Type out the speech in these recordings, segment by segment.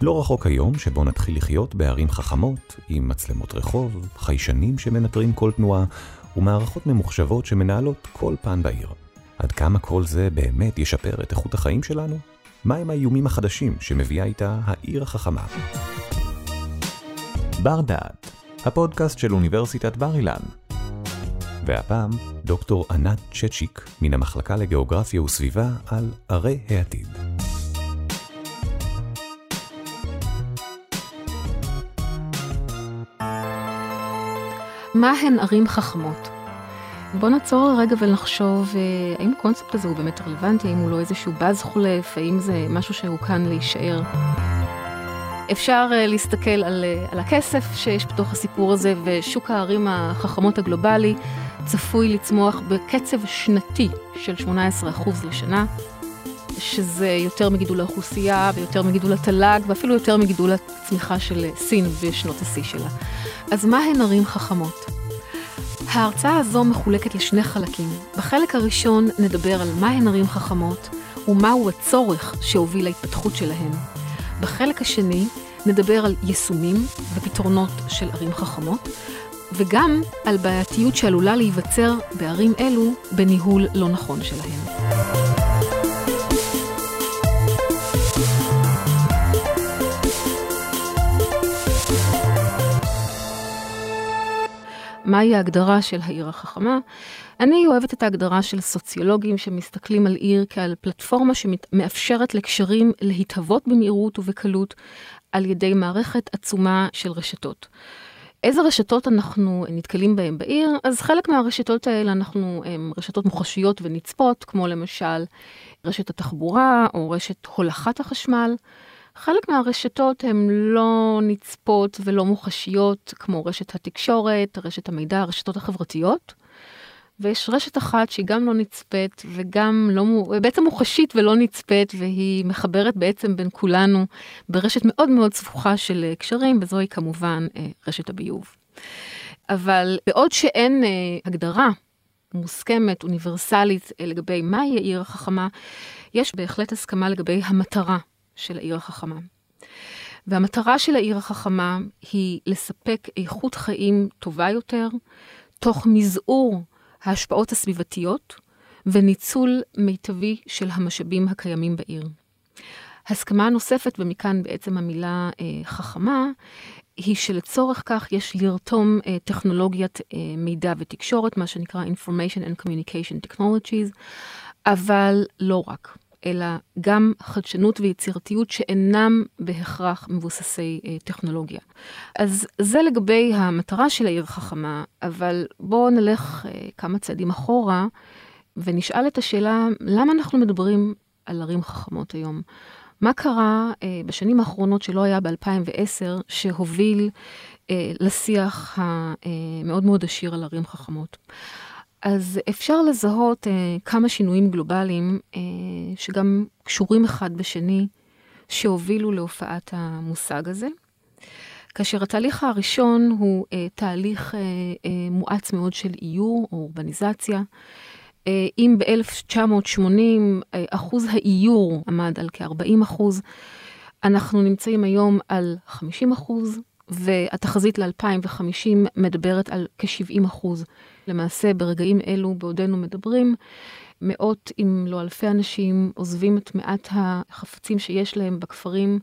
לא רחוק היום שבו נתחיל לחיות בערים חכמות, עם מצלמות רחוב, חיישנים שמנטרים כל תנועה, ומערכות ממוחשבות שמנהלות כל פן בעיר. עד כמה כל זה באמת ישפר את איכות החיים שלנו? מהם האיומים החדשים שמביאה איתה העיר החכמה? בר דעת, הפודקאסט של אוניברסיטת בר אילן. והפעם, דוקטור ענת צ'צ'יק, מן המחלקה לגיאוגרפיה וסביבה, על ערי העתיד. מה הן ערים חכמות? בוא נעצור לרגע ונחשוב אה, האם הקונספט הזה הוא באמת רלוונטי, האם הוא לא איזשהו באז חולף, האם זה משהו שהוא כאן להישאר. אפשר uh, להסתכל על, uh, על הכסף שיש בתוך הסיפור הזה, ושוק הערים החכמות הגלובלי צפוי לצמוח בקצב שנתי של 18% לשנה, שזה יותר מגידול האוכלוסייה ויותר מגידול התל"ג, ואפילו יותר מגידול הצמיחה של סין בשנות השיא שלה. אז מה הן ערים חכמות? ההרצאה הזו מחולקת לשני חלקים. בחלק הראשון נדבר על מהן ערים חכמות ומהו הצורך שהוביל להתפתחות שלהן. בחלק השני נדבר על יישומים ופתרונות של ערים חכמות, וגם על בעייתיות שעלולה להיווצר בערים אלו בניהול לא נכון שלהן. מהי ההגדרה של העיר החכמה? אני אוהבת את ההגדרה של סוציולוגים שמסתכלים על עיר כעל פלטפורמה שמאפשרת לקשרים להתהוות במהירות ובקלות על ידי מערכת עצומה של רשתות. איזה רשתות אנחנו נתקלים בהן בעיר? אז חלק מהרשתות האלה אנחנו הם רשתות מוחשיות ונצפות, כמו למשל רשת התחבורה או רשת הולכת החשמל. חלק מהרשתות הן לא נצפות ולא מוחשיות, כמו רשת התקשורת, רשת המידע, הרשתות החברתיות. ויש רשת אחת שהיא גם לא נצפית וגם לא, בעצם מוחשית ולא נצפית, והיא מחברת בעצם בין כולנו ברשת מאוד מאוד סבוכה של אה, קשרים, וזוהי כמובן אה, רשת הביוב. אבל בעוד שאין אה, הגדרה מוסכמת, אוניברסלית, לגבי מהי העיר החכמה, יש בהחלט הסכמה לגבי המטרה של העיר החכמה. והמטרה של העיר החכמה היא לספק איכות חיים טובה יותר, תוך מזעור ההשפעות הסביבתיות וניצול מיטבי של המשאבים הקיימים בעיר. הסכמה נוספת, ומכאן בעצם המילה אה, חכמה, היא שלצורך כך יש לרתום אה, טכנולוגיית אה, מידע ותקשורת, מה שנקרא Information and Communication Technologies, אבל לא רק. אלא גם חדשנות ויצירתיות שאינם בהכרח מבוססי אה, טכנולוגיה. אז זה לגבי המטרה של העיר חכמה, אבל בואו נלך אה, כמה צעדים אחורה ונשאל את השאלה, למה אנחנו מדברים על ערים חכמות היום? מה קרה אה, בשנים האחרונות שלא היה ב-2010, שהוביל אה, לשיח המאוד אה, מאוד עשיר על ערים חכמות? אז אפשר לזהות אה, כמה שינויים גלובליים אה, שגם קשורים אחד בשני, שהובילו להופעת המושג הזה. כאשר התהליך הראשון הוא אה, תהליך אה, אה, מואץ מאוד של איור או אורבניזציה. אה, אם ב-1980 אה, אחוז האיור עמד על כ-40 אחוז, אנחנו נמצאים היום על 50 אחוז, והתחזית ל-2050 מדברת על כ-70 אחוז. למעשה, ברגעים אלו, בעודנו מדברים, מאות אם לא אלפי אנשים עוזבים את מעט החפצים שיש להם בכפרים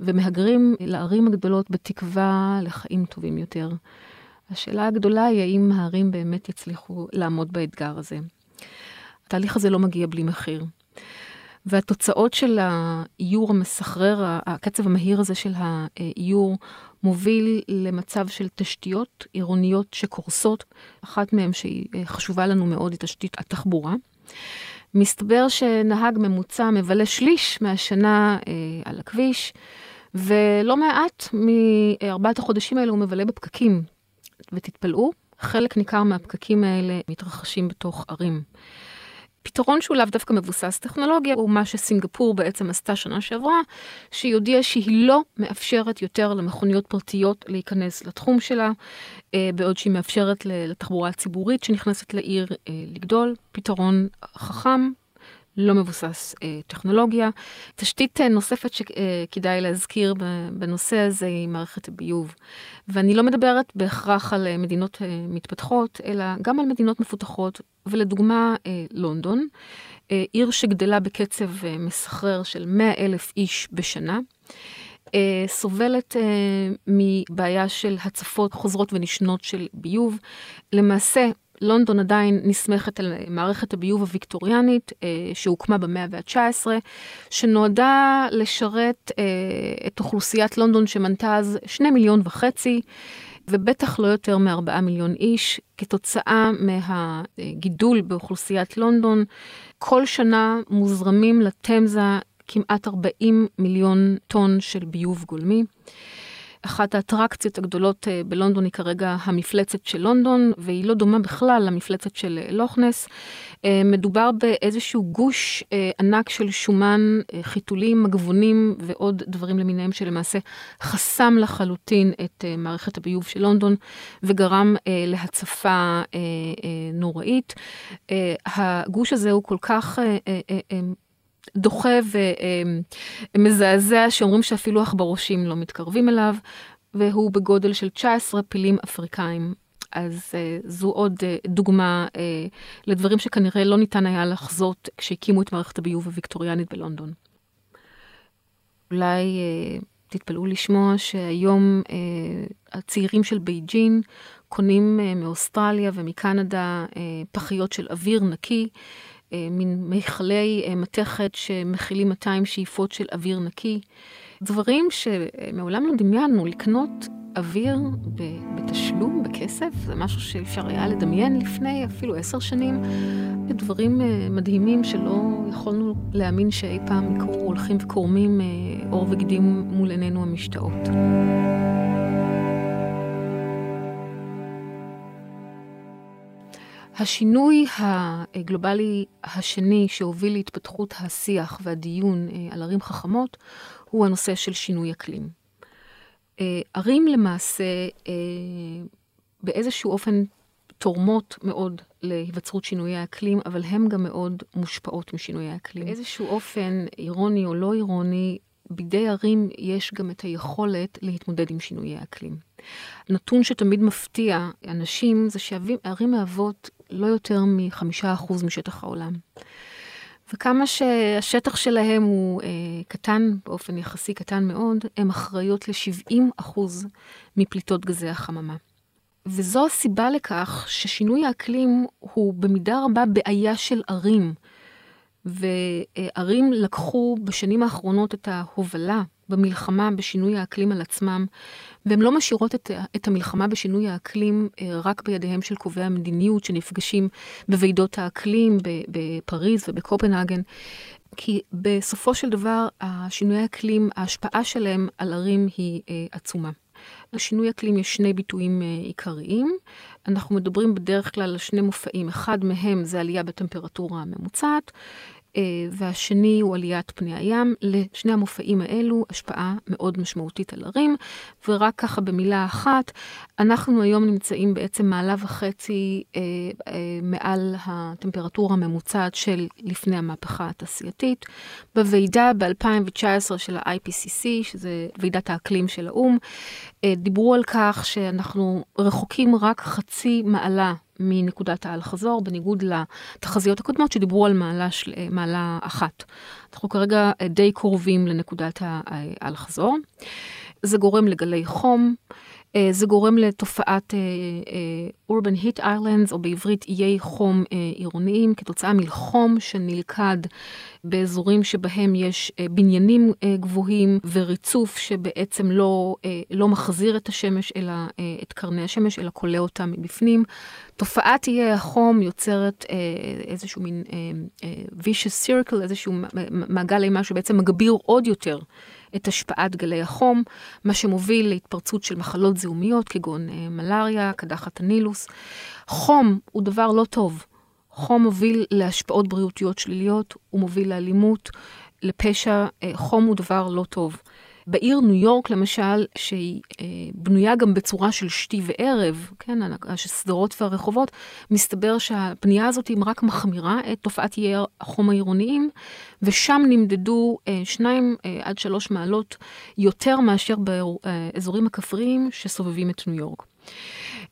ומהגרים לערים הגדולות בתקווה לחיים טובים יותר. השאלה הגדולה היא האם הערים באמת יצליחו לעמוד באתגר הזה. התהליך הזה לא מגיע בלי מחיר. והתוצאות של האיור המסחרר, הקצב המהיר הזה של האיור, מוביל למצב של תשתיות עירוניות שקורסות. אחת מהן שהיא חשובה לנו מאוד היא תשתית התחבורה. מסתבר שנהג ממוצע מבלה שליש מהשנה אה, על הכביש, ולא מעט מארבעת החודשים האלה הוא מבלה בפקקים. ותתפלאו, חלק ניכר מהפקקים האלה מתרחשים בתוך ערים. פתרון שהוא לאו דווקא מבוסס טכנולוגיה, הוא מה שסינגפור בעצם עשתה שנה שעברה, שהיא הודיעה שהיא לא מאפשרת יותר למכוניות פרטיות להיכנס לתחום שלה, אה, בעוד שהיא מאפשרת לתחבורה הציבורית שנכנסת לעיר אה, לגדול. פתרון חכם, לא מבוסס אה, טכנולוגיה. תשתית אה, נוספת שכדאי להזכיר בנושא הזה היא מערכת הביוב. ואני לא מדברת בהכרח על אה, מדינות אה, מתפתחות, אלא גם על מדינות מפותחות, ולדוגמה אה, לונדון, אה, עיר שגדלה בקצב אה, מסחרר של 100 אלף איש בשנה. אה, סובלת אה, מבעיה של הצפות חוזרות ונשנות של ביוב. למעשה, לונדון עדיין נסמכת על מערכת הביוב הוויקטוריאנית אה, שהוקמה במאה ה-19, שנועדה לשרת את אוכלוסיית לונדון שמנתה אז שני מיליון וחצי. ובטח לא יותר מארבעה מיליון איש, כתוצאה מהגידול באוכלוסיית לונדון. כל שנה מוזרמים לתמזה כמעט 40 מיליון טון של ביוב גולמי. אחת האטרקציות הגדולות אה, בלונדון היא כרגע המפלצת של לונדון, והיא לא דומה בכלל למפלצת של אה, לוכנס. אה, מדובר באיזשהו גוש ענק של שומן, חיתולים, מגבונים ועוד דברים למיניהם שלמעשה חסם לחלוטין את מערכת הביוב של לונדון ופגרם להצפה נוראית. הגוש הזה הוא כל כך דוחה ומזעזע, שאומרים שאפילו עכברושים לא מתקרבים אליו, והוא בגודל של 19 פילים אפריקאים. אז uh, זו עוד uh, דוגמה uh, לדברים שכנראה לא ניתן היה לחזות כשהקימו את מערכת הביוב הוויקטוריאנית בלונדון. אולי uh, תתפלאו לשמוע שהיום uh, הצעירים של בייג'ין קונים uh, מאוסטרליה ומקנדה uh, פחיות של אוויר נקי. אה, מין מכלי אה, מתכת שמכילים 200 שאיפות של אוויר נקי. דברים שמעולם לא דמיינו, לקנות אוויר בתשלום, בכסף, זה משהו שאפשר היה לדמיין לפני אפילו עשר שנים. דברים אה, מדהימים שלא יכולנו להאמין שאי פעם הולכים וקורמים עור וגידים מול עינינו המשתאות. השינוי הגלובלי השני שהוביל להתפתחות השיח והדיון אה, על ערים חכמות הוא הנושא של שינוי אקלים. אה, ערים למעשה אה, באיזשהו אופן תורמות מאוד להיווצרות שינויי האקלים, אבל הן גם מאוד מושפעות משינויי האקלים. באיזשהו אופן, אירוני או לא אירוני, בידי ערים יש גם את היכולת להתמודד עם שינויי האקלים. נתון שתמיד מפתיע אנשים זה שערים מהוות לא יותר מחמישה אחוז משטח העולם. וכמה שהשטח שלהם הוא אה, קטן, באופן יחסי קטן מאוד, הן אחראיות ל-70 אחוז מפליטות גזי החממה. וזו הסיבה לכך ששינוי האקלים הוא במידה רבה בעיה של ערים. וערים לקחו בשנים האחרונות את ההובלה במלחמה בשינוי האקלים על עצמם, והן לא משאירות את, את המלחמה בשינוי האקלים אה, רק בידיהם של קובעי המדיניות שנפגשים בוועידות האקלים בפריז ובקופנהגן, כי בסופו של דבר השינוי האקלים, ההשפעה שלהם על ערים היא אה, עצומה. לשינוי אקלים יש שני ביטויים אה, עיקריים. אנחנו מדברים בדרך כלל על שני מופעים, אחד מהם זה עלייה בטמפרטורה הממוצעת, והשני הוא עליית פני הים. לשני המופעים האלו השפעה מאוד משמעותית על ערים, ורק ככה במילה אחת, אנחנו היום נמצאים בעצם מעלה וחצי אה, אה, מעל הטמפרטורה הממוצעת של לפני המהפכה התעשייתית. בוועידה ב-2019 של ה-IPCC, שזה ועידת האקלים של האו"ם, אה, דיברו על כך שאנחנו רחוקים רק חצי מעלה מנקודת האל-חזור, בניגוד לתחזיות הקודמות שדיברו על מעלה, של, מעלה אחת. אנחנו כרגע די קרובים לנקודת האל-חזור. זה גורם לגלי חום, אה, זה גורם לתופעת uh, uh, urban heat islands, או בעברית איי חום עירוניים, כתוצאה מחום שנלכד באזורים שבהם יש בניינים גבוהים וריצוף שבעצם לא, לא מחזיר את השמש, אלא את קרני השמש, אלא כולא אותה מבפנים. תופעת איי החום יוצרת איזשהו מין vicious circle, איזשהו מעגל אימה שבעצם מגביר עוד יותר. את השפעת גלי החום, מה שמוביל להתפרצות של מחלות זיהומיות כגון אה, מלאריה, קדחת הנילוס. חום הוא דבר לא טוב. חום מוביל להשפעות בריאותיות שליליות, הוא מוביל לאלימות, לפשע. אה, חום הוא דבר לא טוב. בעיר ניו יורק, למשל, שהיא אה, בנויה גם בצורה של שתי וערב, כן, השדרות והרחובות, מסתבר שהבנייה הזאת היא רק מחמירה את תופעת איי החום העירוניים, ושם נמדדו אה, שניים אה, עד שלוש מעלות יותר מאשר באזורים הכפריים שסובבים את ניו יורק.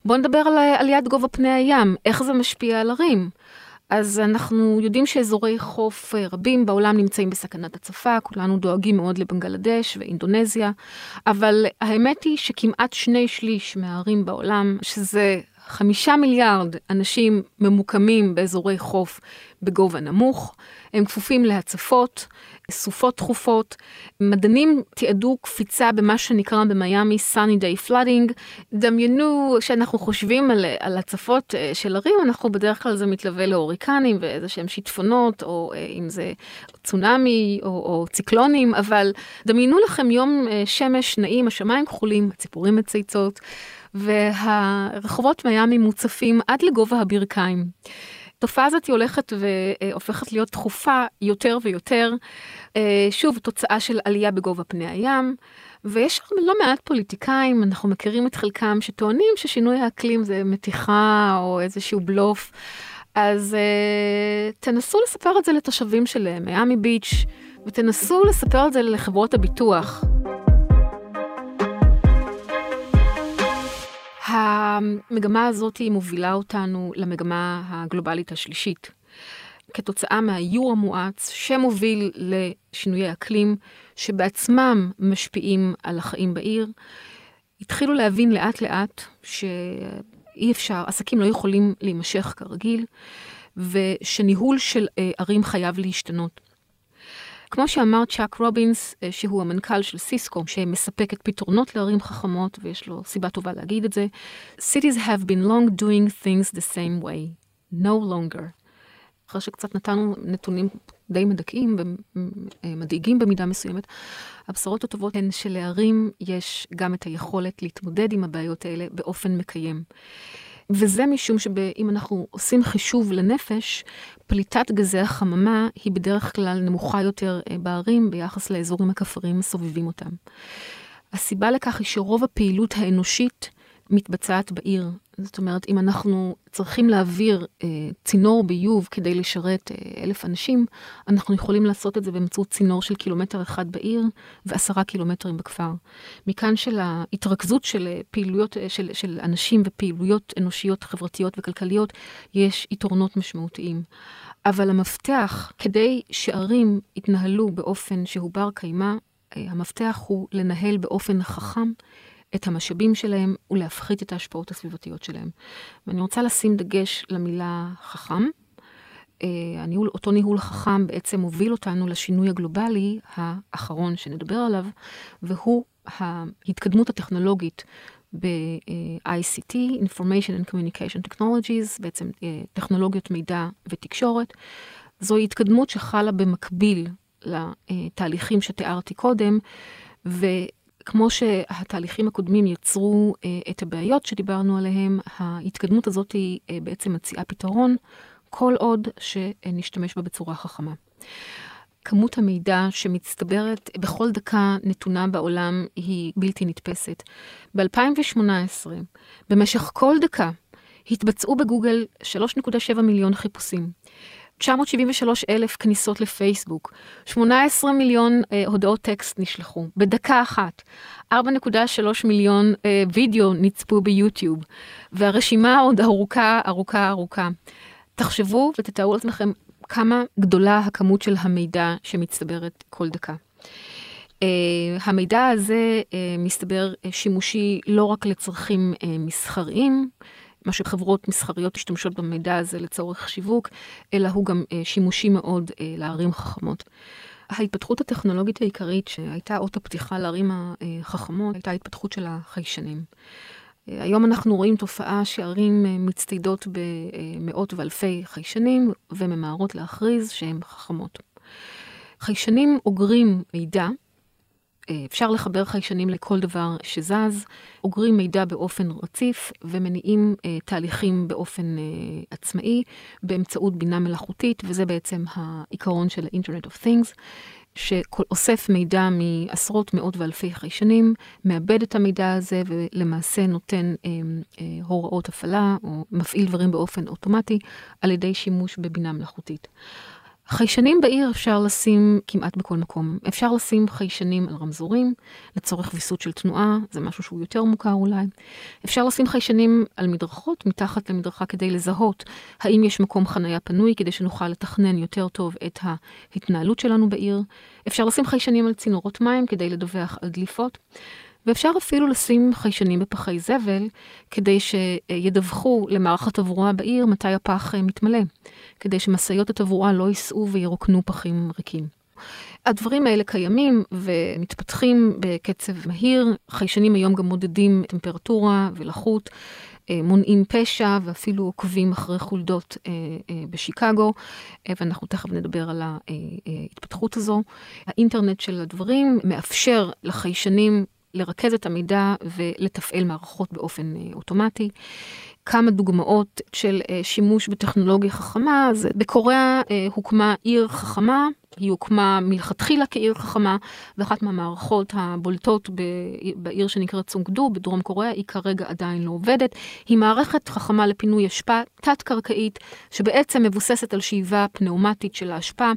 בואו נדבר על עליית גובה פני הים, איך זה משפיע על ערים. אז אנחנו יודעים שאזורי חוף אה, רבים בעולם נמצאים בסכנת הצפה, כולנו דואגים מאוד לבנגלדש ואינדונזיה, אבל האמת היא שכמעט שני שליש מהערים בעולם, שזה חמישה מיליארד אנשים ממוקמים באזורי חוף בגובה נמוך, הם כפופים להצפות, סופות תכופות. מדענים תיעדו קפיצה במה שנקרא במיאמי Sunny Day Flooding. דמיינו שאנחנו חושבים על, על הצפות אה, של ערים, אנחנו בדרך כלל זה מתלווה להוריקנים ואיזה שהם שיטפונות, או אה, אם זה צונאמי או, או ציקלונים, אבל דמיינו לכם יום אה, שמש נעים, השמיים כחולים, הציפורים מצייצות. והרחובות מיאמי מוצפים עד לגובה הברכיים. התופעה הזאת הולכת והופכת להיות תכופה יותר ויותר. אה, שוב, תוצאה של עלייה בגובה פני הים. ויש לא מעט פוליטיקאים, אנחנו מכירים את חלקם, שטוענים ששינוי האקלים זה מתיחה או איזשהו בלוף. אז uh, תנסו לספר את זה לתושבים של מיאמי ביץ', ותנסו לספר את זה לחברות הביטוח. המגמה הזאת מובילה אותנו למגמה הגלובלית השלישית. כתוצאה מהאיור המואץ שמוביל לשינויי אקלים שבעצמם משפיעים על החיים בעיר, התחילו להבין לאט לאט שאי אפשר, עסקים לא יכולים להימשך כרגיל, ושניהול של אה, ערים חייב להשתנות. כמו שאמר צ'אק רובינס, אה, שהוא המנכ"ל של סיסקו, שמספקת פתרונות לערים חכמות, ויש לו סיבה טובה להגיד את זה, Cities have been long doing things the same way, no longer. אחרי שקצת נתנו נתונים די מדכאים ומדאיגים במידה מסוימת, הבשורות הטובות הן שלערים יש גם את היכולת להתמודד עם הבעיות האלה באופן מקיים. וזה משום שאם אנחנו עושים חישוב לנפש, פליטת גזי החממה היא בדרך כלל נמוכה יותר אה, בערים ביחס לאזורים הכפריים הסובבים אותם. הסיבה לכך היא שרוב הפעילות האנושית מתבצעת בעיר. זאת אומרת, אם אנחנו צריכים להעביר אה, צינור ביוב כדי לשרת אה, אלף אנשים, אנחנו יכולים לעשות את זה באמצעות צינור של קילומטר אחד בעיר ועשרה קילומטרים בכפר. מכאן של ההתרכזות של אה, פעילויות אה, של, של אנשים ופעילויות אנושיות, חברתיות וכלכליות, יש יתרונות משמעותיים. אבל המפתח כדי שערים יתנהלו באופן שהוא בר קיימא, אה, המפתח הוא לנהל באופן חכם. את המשאבים שלהם ולהפחית את ההשפעות הסביבתיות שלהם. ואני רוצה לשים דגש למילה חכם. Uh, הניהול, אותו ניהול חכם בעצם מוביל אותנו לשינוי הגלובלי האחרון שנדבר עליו, והוא ההתקדמות הטכנולוגית ב-ICT, Information and Communication Technologies, בעצם uh, טכנולוגיות מידע ותקשורת. זוהי התקדמות שחלה במקביל לתהליכים שתיארתי קודם, ו... כמו שהתהליכים הקודמים יצרו אה, את הבעיות שדיברנו עליהם, ההתקדמות הזאת היא אה, בעצם מציעה פתרון, כל עוד שנשתמש בה בצורה חכמה. כמות המידע שמצטברת בכל דקה נתונה בעולם היא בלתי נתפסת. ב-2018, במשך כל דקה, התבצעו בגוגל 3.7 מיליון חיפושים. 973 אלף כניסות לפייסבוק, 18 מיליון אה, הודעות טקסט נשלחו בדקה אחת, 4.3 מיליון אה, וידאו נצפו ביוטיוב, והרשימה עוד ארוכה, ארוכה, ארוכה. תחשבו ותתארו לעצמכם כמה גדולה הכמות של המידע שמצטברת כל דקה. Uh, המידע הזה uh, מסתבר uh, שימושי לא רק לצרכים uh, מסחריים, מה שחברות מסחריות משתמשות במידע הזה לצורך שיווק, אלא הוא גם אה, שימושי מאוד אה, לערים חכמות. ההתפתחות הטכנולוגית העיקרית שהייתה אות הפתיחה לערים החכמות, הייתה ההתפתחות של החיישנים. אה, היום אנחנו רואים תופעה שערים אה, מצטיידות במאות ואלפי חיישנים וממהרות להכריז שהן חכמות. חיישנים אוגרים מידע אה, אפשר לחבר חיישנים לכל דבר שזז, אוגרים מידע באופן רציף ומניעים אה, תהליכים באופן אה, עצמאי באמצעות בינה מלאכותית, וזה בעצם העיקרון של ה-Internet of Things. שאוסף מידע מעשרות, מאות ואלפי חיישנים, מאבד את המידע הזה ולמעשה נותן אה, אה, הוראות הפעלה או מפעיל דברים באופן אוטומטי על ידי שימוש בבינה מלאכותית. חיישנים בעיר אפשר לשים כמעט בכל מקום. אפשר לשים חיישנים על רמזורים לצורך ויסות של תנועה, זה משהו שהוא יותר מוכר אולי. אפשר לשים חיישנים על מדרכות, מתחת למדרכה כדי לזהות האם יש מקום חניה פנוי, כדי שנוכל לתכנן יותר טוב את ההתנהלות שלנו בעיר. אפשר לשים חיישנים על צינורות מים כדי לדווח על דליפות. ואפשר אפילו לשים חיישנים בפחי זבל, כדי שידווחו למערך התברואה בעיר מתי הפח מתמלא, כדי שמשאיות התברואה לא ייסעו וירוקנו פחים ריקים. הדברים האלה קיימים ומתפתחים בקצב מהיר. חיישנים היום גם מודדים טמפרטורה ולחות, אה, מונעים פשע ואפילו עוקבים אחרי חולדות אה, אה, בשיקגו, ואנחנו תכף נדבר על ההתפתחות הזו. האינטרנט של הדברים מאפשר לחיישנים לרכז את המידע ולתפעל מערכות באופן אה, אוטומטי. כמה דוגמאות של אה, שימוש בטכנולוגיה חכמה, אז בקוריאה אה, הוקמה עיר חכמה, היא הוקמה מלכתחילה כעיר חכמה, ואחת מהמערכות הבולטות בעיר שנקראת צונגדו בדרום קוריאה, היא כרגע עדיין לא עובדת. היא מערכת חכמה לפינוי אשפה תת-קרקעית, שבעצם מבוססת על שאיבה פנאומטית של האשפה,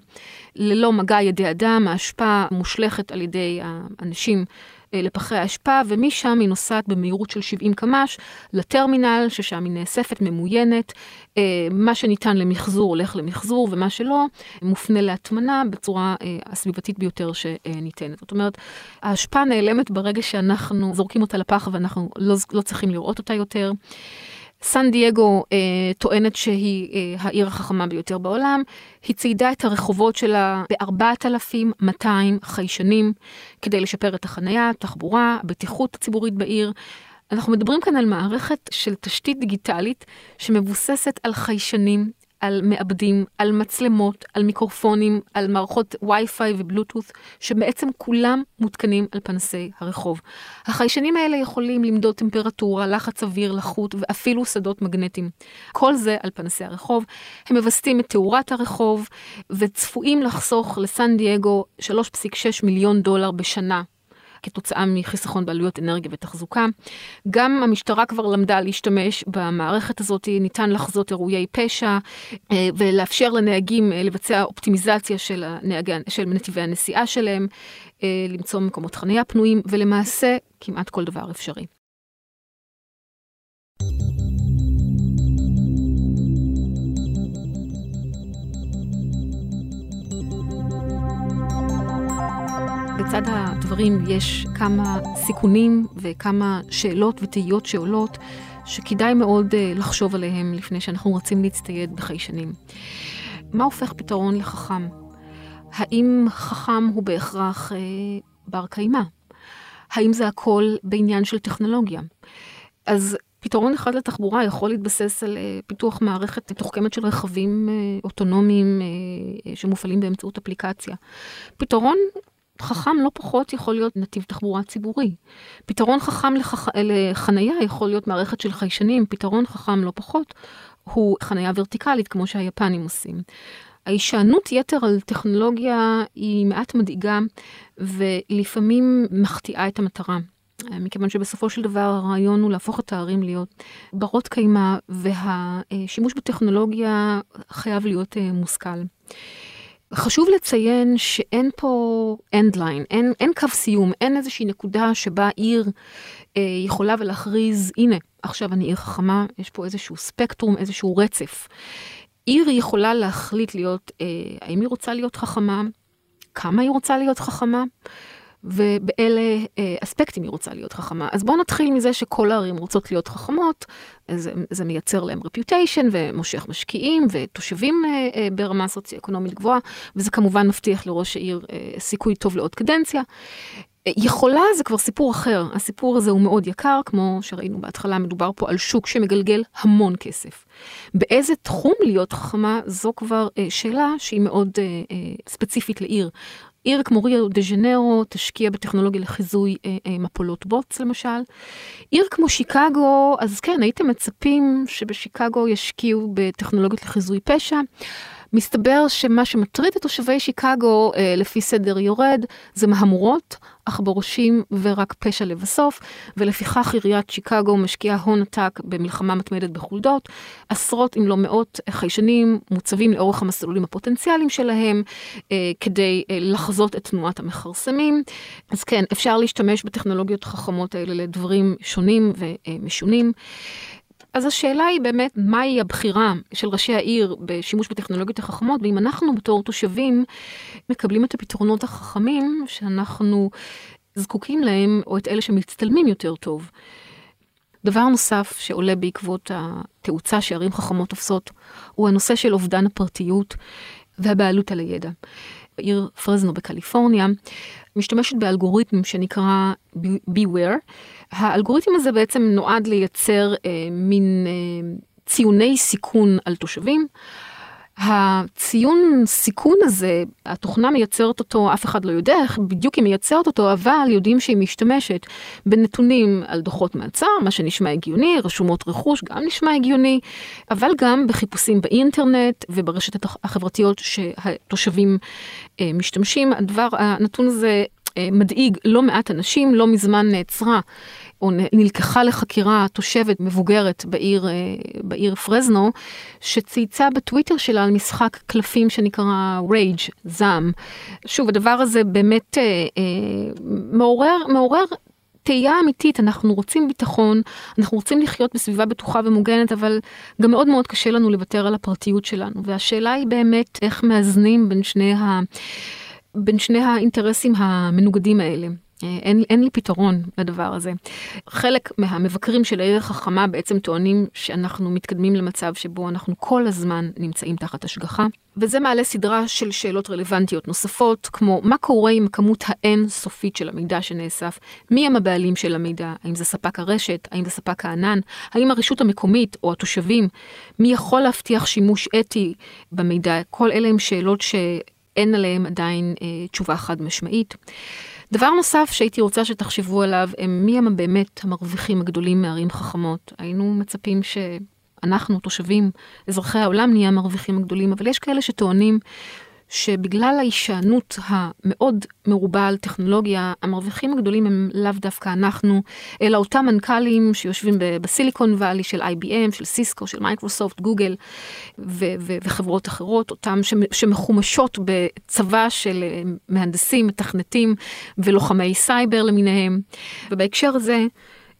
ללא מגע ידי אדם, האשפה מושלכת על ידי האנשים. אה, לפחי האשפה, ומשם היא נוסעת במהירות של 70 קמ"ש לטרמינל, ששם היא נאספת, ממוינת. אה, מה שניתן למחזור הולך למחזור, ומה שלא מופנה להטמנה בצורה אה, הסביבתית ביותר שניתנת. זאת אומרת, האשפה נעלמת ברגע שאנחנו זורקים אותה לפח ואנחנו לא, לא צריכים לראות אותה יותר. סן דייגו אה, טוענת שהיא אה, העיר החכמה ביותר בעולם. היא ציידה את הרחובות שלה ב-4,200 חיישנים כדי לשפר את החנייה, התחבורה, הבטיחות הציבורית בעיר. אנחנו מדברים כאן על מערכת של תשתית דיגיטלית שמבוססת על חיישנים על מעבדים, על מצלמות, על מיקרופונים, על מערכות וי-פיי ובלוטות', שבעצם כולם מותקנים על פנסי הרחוב. החיישנים האלה יכולים למדוד טמפרטורה, לחץ אוויר, לחות ואפילו שדות מגנטיים. כל זה על פנסי הרחוב. הם מווסתים את תאורת הרחוב וצפויים לחסוך לסן דייגו 3.6 מיליון דולר בשנה כתוצאה מחיסכון בעלויות אנרגיה ותחזוקה. גם המשטרה כבר למדה להשתמש במערכת הזאת, ניתן לחזות אירועי פשע אה, ולאפשר לנהגים אה, לבצע אופטימיזציה של, הנהג, של נתיבי הנסיעה שלהם, אה, למצוא מקומות חניה פנויים, ולמעשה כמעט כל דבר אפשרי. בצד הדברים יש כמה סיכונים וכמה שאלות ותהיות שעולות, שכדאי מאוד אה, לחשוב עליהם לפני שאנחנו רוצים להצטייד בחיישנים. מה הופך פתרון לחכם? האם חכם הוא בהכרח אה, בר קיימא? האם זה הכל בעניין של טכנולוגיה? אז פתרון אחד לתחבורה יכול להתבסס על אה, פיתוח מערכת מתוחכמת של רכבים אה, אוטונומיים אה, שמופעלים באמצעות אפליקציה. פתרון חכם לא פחות יכול להיות נתיב תחבורה ציבורי. פתרון חכם לחכ... לחנייה יכול להיות מערכת של חיישנים, פתרון חכם לא פחות הוא חנייה ורטיקלית, כמו שהיפנים עושים. ההישענות יתר על טכנולוגיה היא מעט מדאיגה ולפעמים מחטיאה את המטרה. מכיוון שבסופו של דבר הרעיון הוא להפוך את הערים להיות ברות קיימא והשימוש בטכנולוגיה חייב להיות אה, מושכל. חשוב לציין שאין פה end line, אין, אין קו סיום, אין איזושהי נקודה שבה עיר אה, יכולה ולהכריז, הנה, עכשיו אני עיר חכמה, יש פה איזשהו ספקטרום, איזשהו רצף. עיר יכולה להחליט להיות, אה, האם היא רוצה להיות חכמה, כמה היא רוצה להיות חכמה, ובאלה אה, אספקטים היא רוצה להיות חכמה. אז בואו נתחיל מזה שכל הערים רוצות להיות חכמות, זה, זה מייצר להם רפיוטיישן ומושך משקיעים ותושבים אה, אה, ברמה סוציו-אקונומית גבוהה, וזה כמובן מבטיח לראש העיר סיכוי טוב לעוד קדנציה. יכולה זה כבר סיפור אחר, הסיפור הזה הוא מאוד יקר, כמו שראינו בהתחלה, מדובר פה על שוק שמגלגל המון כסף. באיזה תחום להיות חכמה זו כבר אה, שאלה שהיא מאוד אה, אה, ספציפית לעיר. עיר כמו ריו דה ז'נרו תשקיע בטכנולוגיה לחיזוי אה, אה, מפולות בוץ למשל. עיר כמו שיקגו, אז כן, הייתם מצפים שבשיקגו ישקיעו בטכנולוגיות לחיזוי פשע. מסתבר שמה שמטריד את תושבי שיקגו, אה, לפי סדר יורד, זה מהמורות, אך בראשים ורק פשע לבסוף, ולפיכך עיריית שיקגו משקיעה הון עתק במלחמה מתמדת בחולדות. עשרות אם לא מאות חיישנים מוצבים לאורך המסלולים הפוטנציאליים שלהם, אה, כדי אה, לחזות את תנועת המכרסמים. אז כן, אפשר להשתמש בטכנולוגיות חכמות האלה לדברים שונים ומשונים. אז השאלה היא באמת, מהי הבחירה של ראשי העיר בשימוש בטכנולוגיות החכמות, ואם אנחנו בתור תושבים מקבלים את הפתרונות החכמים שאנחנו זקוקים להם, או את אלה שמצטלמים יותר טוב. דבר נוסף שעולה בעקבות התאוצה שערים חכמות תופסות, הוא הנושא של אובדן הפרטיות והבעלות על הידע. בעיר פרזנו בקליפורניה, משתמשת באלגוריתם שנקרא Beware. האלגוריתם הזה בעצם נועד לייצר אה, מין אה, ציוני סיכון על תושבים. הציון סיכון הזה, התוכנה מייצרת אותו, אף אחד לא יודע איך בדיוק היא מייצרת אותו, אבל יודעים שהיא משתמשת בנתונים על דוחות מעצר, מה שנשמע הגיוני, רשומות רכוש, גם נשמע הגיוני, אבל גם בחיפושים באינטרנט וברשת החברתיות שהתושבים אה, משתמשים. הדבר, הנתון הזה מדאיג לא מעט אנשים, לא מזמן נעצרה. או נלקחה לחקירה תושבת מבוגרת בעיר, אה, בעיר פרזנו, שצייצה בטוויטר שלה על משחק קלפים שנקרא רייג', זעם. שוב, הדבר הזה באמת אה, אה, מעורר, מעורר תהייה אמיתית, אנחנו רוצים ביטחון, אנחנו רוצים לחיות בסביבה בטוחה ומוגנת, אבל גם מאוד מאוד קשה לנו לוותר על הפרטיות שלנו. והשאלה היא באמת איך מאזנים בין שני, ה... בין שני האינטרסים המנוגדים האלה. אה, אין, אין לי פתרון לדבר הזה. חלק מהמבקרים של העיר החכמה בעצם טוענים שאנחנו מתקדמים למצב שבו אנחנו כל הזמן נמצאים תחת השגחה, וזה מעלה סדרה של שאלות רלוונטיות נוספות, כמו מה קורה עם הכמות האין סופית של המידע שנאסף, מי הם הבעלים של המידע, האם זה ספק הרשת, האם זה ספק הענן, האם הרשות המקומית או התושבים, מי יכול להבטיח שימוש אתי במידע, כל אלה הם שאלות שאין עליהן עדיין אה, תשובה חד משמעית. דבר נוסף שהייתי רוצה שתחשבו עליו, הם מי הם באמת המרוויחים הגדולים מערים חכמות. היינו מצפים שאנחנו, תושבים, אזרחי העולם, נהיה המרוויחים הגדולים, אבל יש כאלה שטוענים שבגלל ההישענות המאוד מרובה על טכנולוגיה, המרוויחים הגדולים הם לאו דווקא אנחנו, אלא אותם מנכ"לים שיושבים בסיליקון וואלי של IBM, של סיסקו, של מייקרוסופט, גוגל ו- ו- וחברות אחרות, אותם שחמושות בצבא של אה, מהנדסים, מתכנתים ולוחמי סייבר למיניהם. ובהקשר הזה,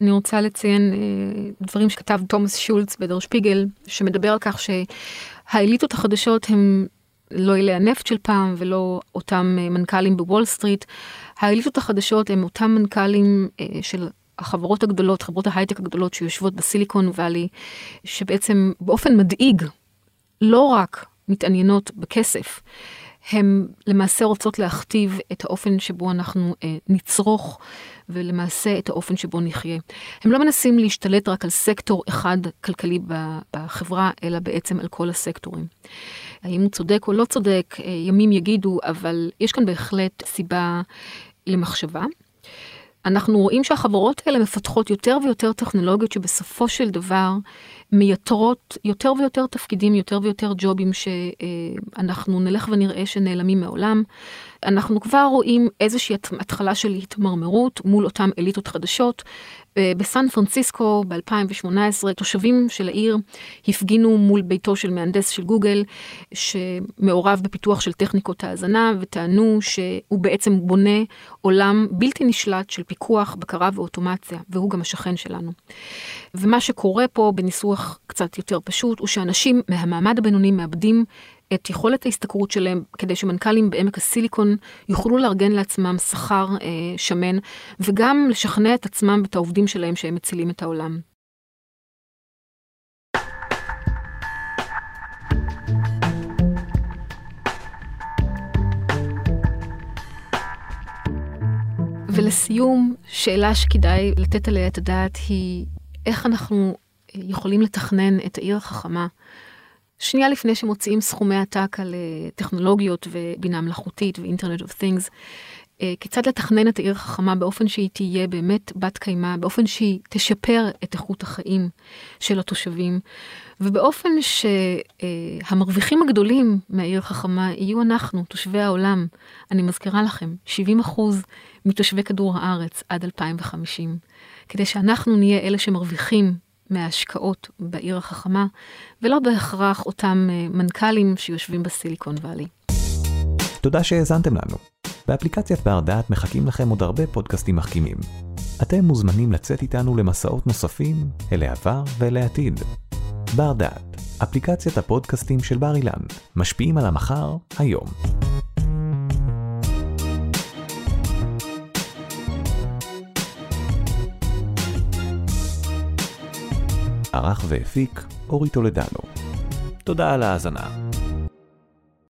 אני רוצה לציין אה, דברים שכתב תומאס שולץ בדר שפיגל, שמדבר על כך שהאליטות החדשות הם לא אילי הנפט של פעם ולא אותם אה, מנכ"לים בוול סטריט. האליטות החדשות הם אותם מנכ"לים אה, של החברות הגדולות, חברות ההייטק הגדולות שיושבות בסיליקון וואלי, שבעצם באופן מדאיג לא רק מתעניינות בכסף, הן למעשה רוצות להכתיב את האופן שבו אנחנו אה, נצרוך ולמעשה את האופן שבו נחיה. הם לא מנסים להשתלט רק על סקטור אחד כלכלי בחברה, אלא בעצם על כל הסקטורים. האם הוא צודק או לא צודק, אה, ימים יגידו, אבל יש כאן בהחלט סיבה למחשבה. אנחנו רואים שהחברות האלה מפתחות יותר ויותר טכנולוגיות שבסופו של דבר מייתרות יותר ויותר תפקידים, יותר ויותר ג'ובים שאנחנו נלך ונראה שנעלמים מעולם. אנחנו כבר רואים איזושהי התחלה של התמרמרות מול אותן אליטות חדשות. בסן פרנסיסקו ב-2018 תושבים של העיר הפגינו מול ביתו של מהנדס של גוגל שמעורב בפיתוח של טכניקות האזנה וטענו שהוא בעצם בונה עולם בלתי נשלט של פיקוח, בקרה ואוטומציה והוא גם השכן שלנו. ומה שקורה פה בניסוח קצת יותר פשוט הוא שאנשים מהמעמד הבינוני מאבדים את יכולת ההשתכרות שלהם כדי שמנכ"לים בעמק הסיליקון יוכלו לארגן לעצמם שכר אה, שמן וגם לשכנע את עצמם ואת העובדים שלהם שהם מצילים את העולם. ולסיום, שאלה שכדאי לתת עליה את הדעת היא איך אנחנו יכולים לתכנן את העיר החכמה שנייה לפני שמוציאים סכומי עתק על uh, טכנולוגיות ובינה מלאכותית ואינטרנט אוף תינגס, אה, כיצד לתכנן את העיר החכמה באופן שהיא תהיה באמת בת קיימא, באופן שהיא תשפר את איכות החיים של התושבים, ובאופן שהמרוויחים הגדולים מהעיר החכמה יהיו אנחנו, תושבי העולם. אני מזכירה לכם, 70 אחוז מתושבי כדור הארץ עד 2050, כדי שאנחנו נהיה אלה שמרוויחים מההשקעות בעיר החכמה, ולא בהכרח אותם אה, מנכ"לים שיושבים בסיליקון וואלי. תודה שהאזנתם לנו. באפליקציית בר דעת מחכים לכם עוד הרבה פודקאסטים מחכימים. אתם מוזמנים לצאת איתנו למסעות נוספים אל העבר ואל העתיד. בר דעת, אפליקציית הפודקאסטים של בר אילן, משפיעים על המחר, היום. ערך והפיק אורי טולדנו. תודה על ההאזנה.